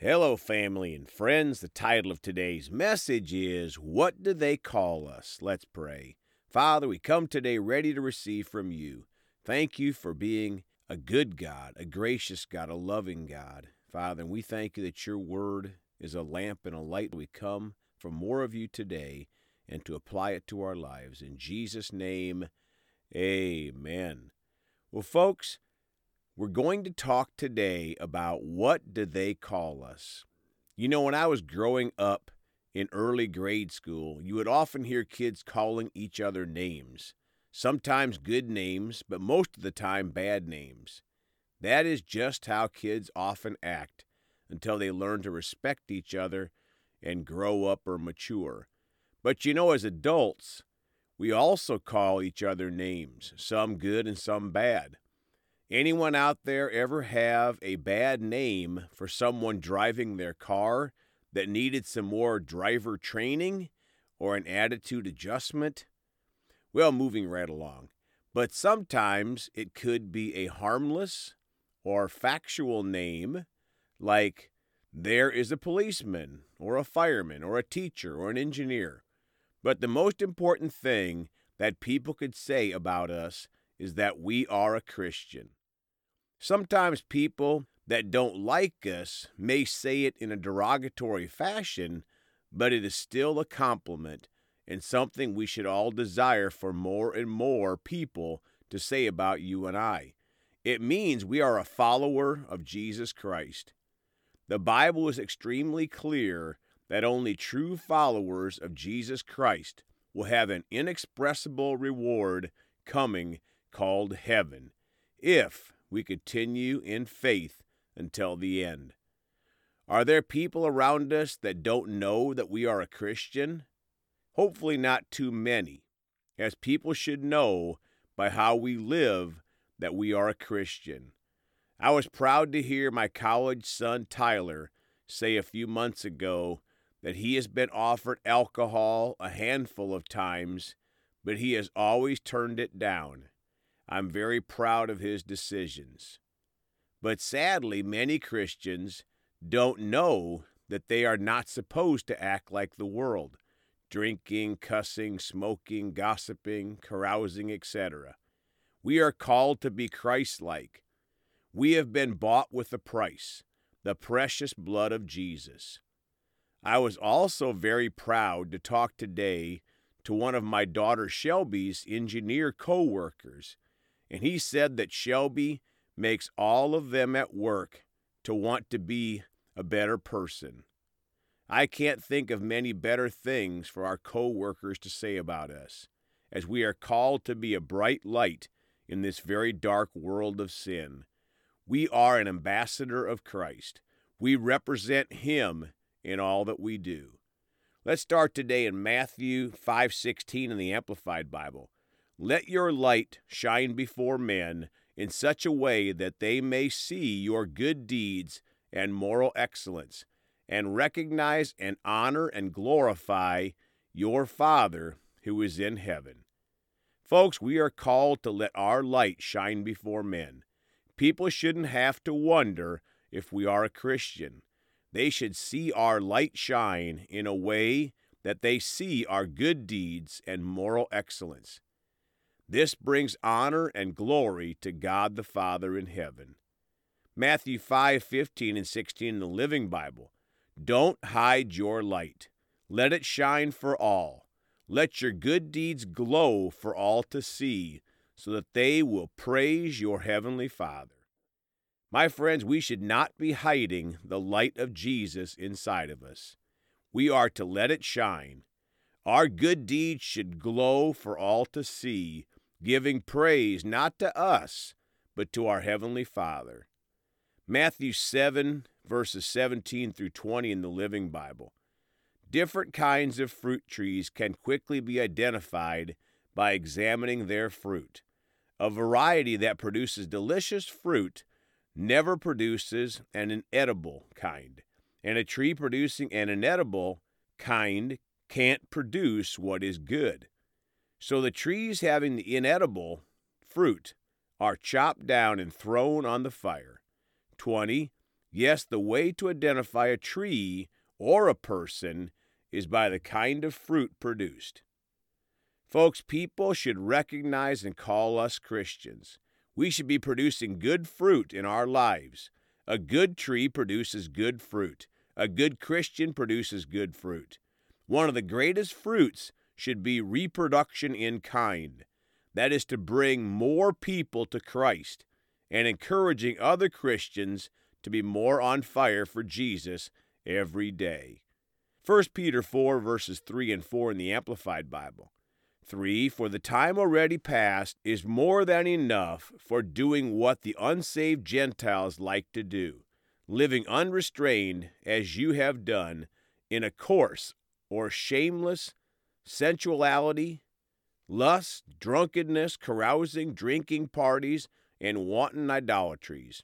Hello, family and friends. The title of today's message is What Do They Call Us? Let's pray. Father, we come today ready to receive from you. Thank you for being a good God, a gracious God, a loving God. Father, and we thank you that your word is a lamp and a light. We come for more of you today and to apply it to our lives. In Jesus' name, amen. Well, folks, we're going to talk today about what do they call us. You know, when I was growing up in early grade school, you would often hear kids calling each other names. Sometimes good names, but most of the time bad names. That is just how kids often act until they learn to respect each other and grow up or mature. But you know, as adults, we also call each other names, some good and some bad. Anyone out there ever have a bad name for someone driving their car that needed some more driver training or an attitude adjustment? Well, moving right along. But sometimes it could be a harmless or factual name like there is a policeman or a fireman or a teacher or an engineer. But the most important thing that people could say about us is that we are a Christian. Sometimes people that don't like us may say it in a derogatory fashion, but it is still a compliment and something we should all desire for more and more people to say about you and I. It means we are a follower of Jesus Christ. The Bible is extremely clear that only true followers of Jesus Christ will have an inexpressible reward coming called heaven if we continue in faith until the end. Are there people around us that don't know that we are a Christian? Hopefully, not too many, as people should know by how we live that we are a Christian. I was proud to hear my college son Tyler say a few months ago that he has been offered alcohol a handful of times, but he has always turned it down. I'm very proud of his decisions. But sadly, many Christians don't know that they are not supposed to act like the world drinking, cussing, smoking, gossiping, carousing, etc. We are called to be Christ like. We have been bought with a price, the precious blood of Jesus. I was also very proud to talk today to one of my daughter Shelby's engineer co workers and he said that Shelby makes all of them at work to want to be a better person. I can't think of many better things for our co workers to say about us, as we are called to be a bright light in this very dark world of sin. We are an ambassador of Christ. We represent him in all that we do. Let's start today in Matthew 5:16 in the Amplified Bible. Let your light shine before men in such a way that they may see your good deeds and moral excellence, and recognize and honor and glorify your Father who is in heaven. Folks, we are called to let our light shine before men. People shouldn't have to wonder if we are a Christian. They should see our light shine in a way that they see our good deeds and moral excellence. This brings honor and glory to God the Father in heaven. Matthew 5 15 and 16 in the Living Bible. Don't hide your light. Let it shine for all. Let your good deeds glow for all to see, so that they will praise your heavenly Father. My friends, we should not be hiding the light of Jesus inside of us. We are to let it shine. Our good deeds should glow for all to see, giving praise not to us, but to our Heavenly Father. Matthew 7, verses 17 through 20 in the Living Bible. Different kinds of fruit trees can quickly be identified by examining their fruit. A variety that produces delicious fruit never produces an inedible kind, and a tree producing an inedible kind can't produce what is good. So the trees having the inedible fruit are chopped down and thrown on the fire. 20. Yes, the way to identify a tree or a person is by the kind of fruit produced. Folks, people should recognize and call us Christians. We should be producing good fruit in our lives. A good tree produces good fruit. A good Christian produces good fruit. One of the greatest fruits should be reproduction in kind. That is to bring more people to Christ and encouraging other Christians to be more on fire for Jesus every day. 1 Peter 4, verses 3 and 4 in the Amplified Bible. 3. For the time already past is more than enough for doing what the unsaved Gentiles like to do, living unrestrained as you have done in a coarse or shameless sensuality, lust, drunkenness, carousing, drinking parties, and wanton idolatries.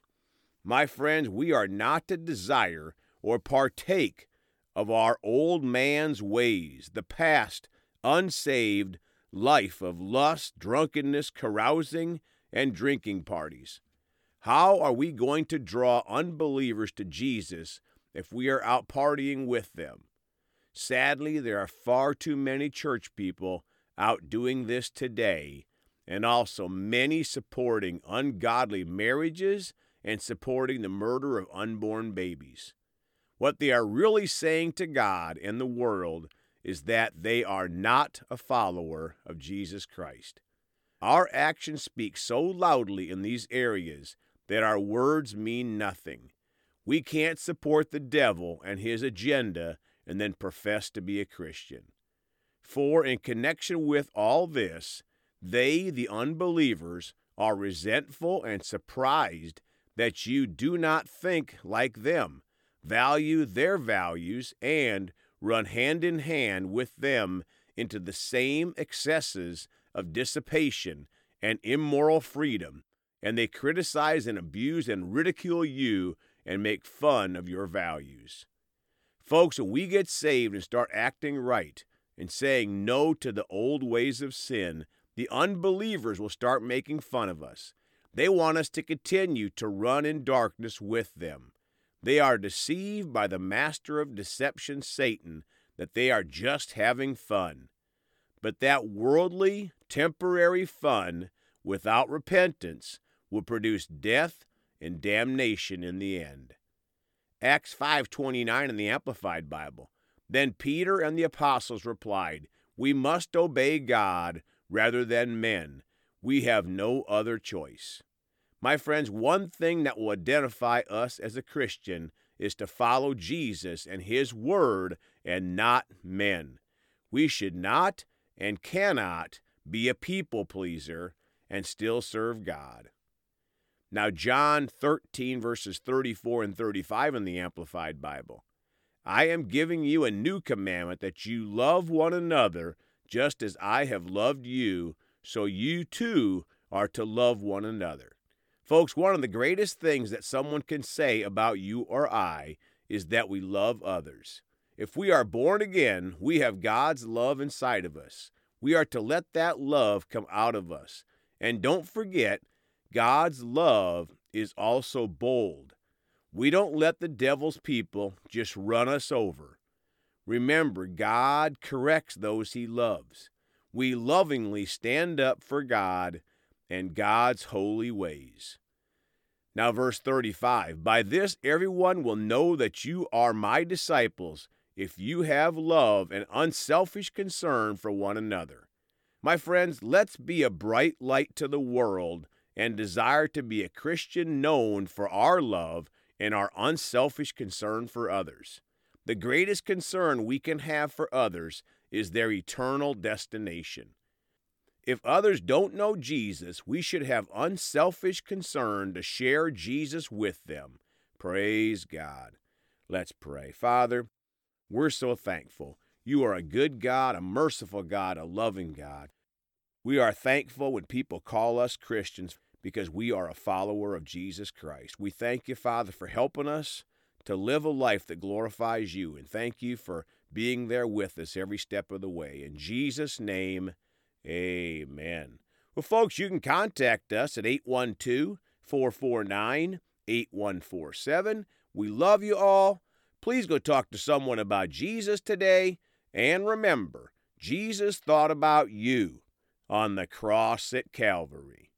My friends, we are not to desire or partake of our old man's ways, the past, unsaved life of lust, drunkenness, carousing, and drinking parties. How are we going to draw unbelievers to Jesus if we are out partying with them? Sadly, there are far too many church people out doing this today, and also many supporting ungodly marriages and supporting the murder of unborn babies. What they are really saying to God and the world is that they are not a follower of Jesus Christ. Our actions speak so loudly in these areas that our words mean nothing. We can't support the devil and his agenda and then profess to be a Christian. For, in connection with all this, they, the unbelievers, are resentful and surprised that you do not think like them, value their values, and run hand in hand with them into the same excesses of dissipation and immoral freedom, and they criticize and abuse and ridicule you and make fun of your values. Folks, when we get saved and start acting right and saying no to the old ways of sin, the unbelievers will start making fun of us. They want us to continue to run in darkness with them. They are deceived by the master of deception, Satan, that they are just having fun. But that worldly, temporary fun without repentance will produce death and damnation in the end. Acts 5:29 in the Amplified Bible. Then Peter and the apostles replied, "We must obey God rather than men. We have no other choice." My friends, one thing that will identify us as a Christian is to follow Jesus and His Word and not men. We should not and cannot be a people pleaser and still serve God. Now, John 13, verses 34 and 35 in the Amplified Bible. I am giving you a new commandment that you love one another just as I have loved you, so you too are to love one another. Folks, one of the greatest things that someone can say about you or I is that we love others. If we are born again, we have God's love inside of us. We are to let that love come out of us. And don't forget, God's love is also bold. We don't let the devil's people just run us over. Remember, God corrects those he loves. We lovingly stand up for God and God's holy ways. Now, verse 35 By this everyone will know that you are my disciples if you have love and unselfish concern for one another. My friends, let's be a bright light to the world and desire to be a Christian known for our love and our unselfish concern for others. The greatest concern we can have for others is their eternal destination. If others don't know Jesus, we should have unselfish concern to share Jesus with them. Praise God. Let's pray. Father, we're so thankful. You are a good God, a merciful God, a loving God. We are thankful when people call us Christians because we are a follower of Jesus Christ. We thank you, Father, for helping us to live a life that glorifies you, and thank you for being there with us every step of the way. In Jesus' name, Amen. Well, folks, you can contact us at 812 449 8147. We love you all. Please go talk to someone about Jesus today. And remember, Jesus thought about you on the cross at Calvary.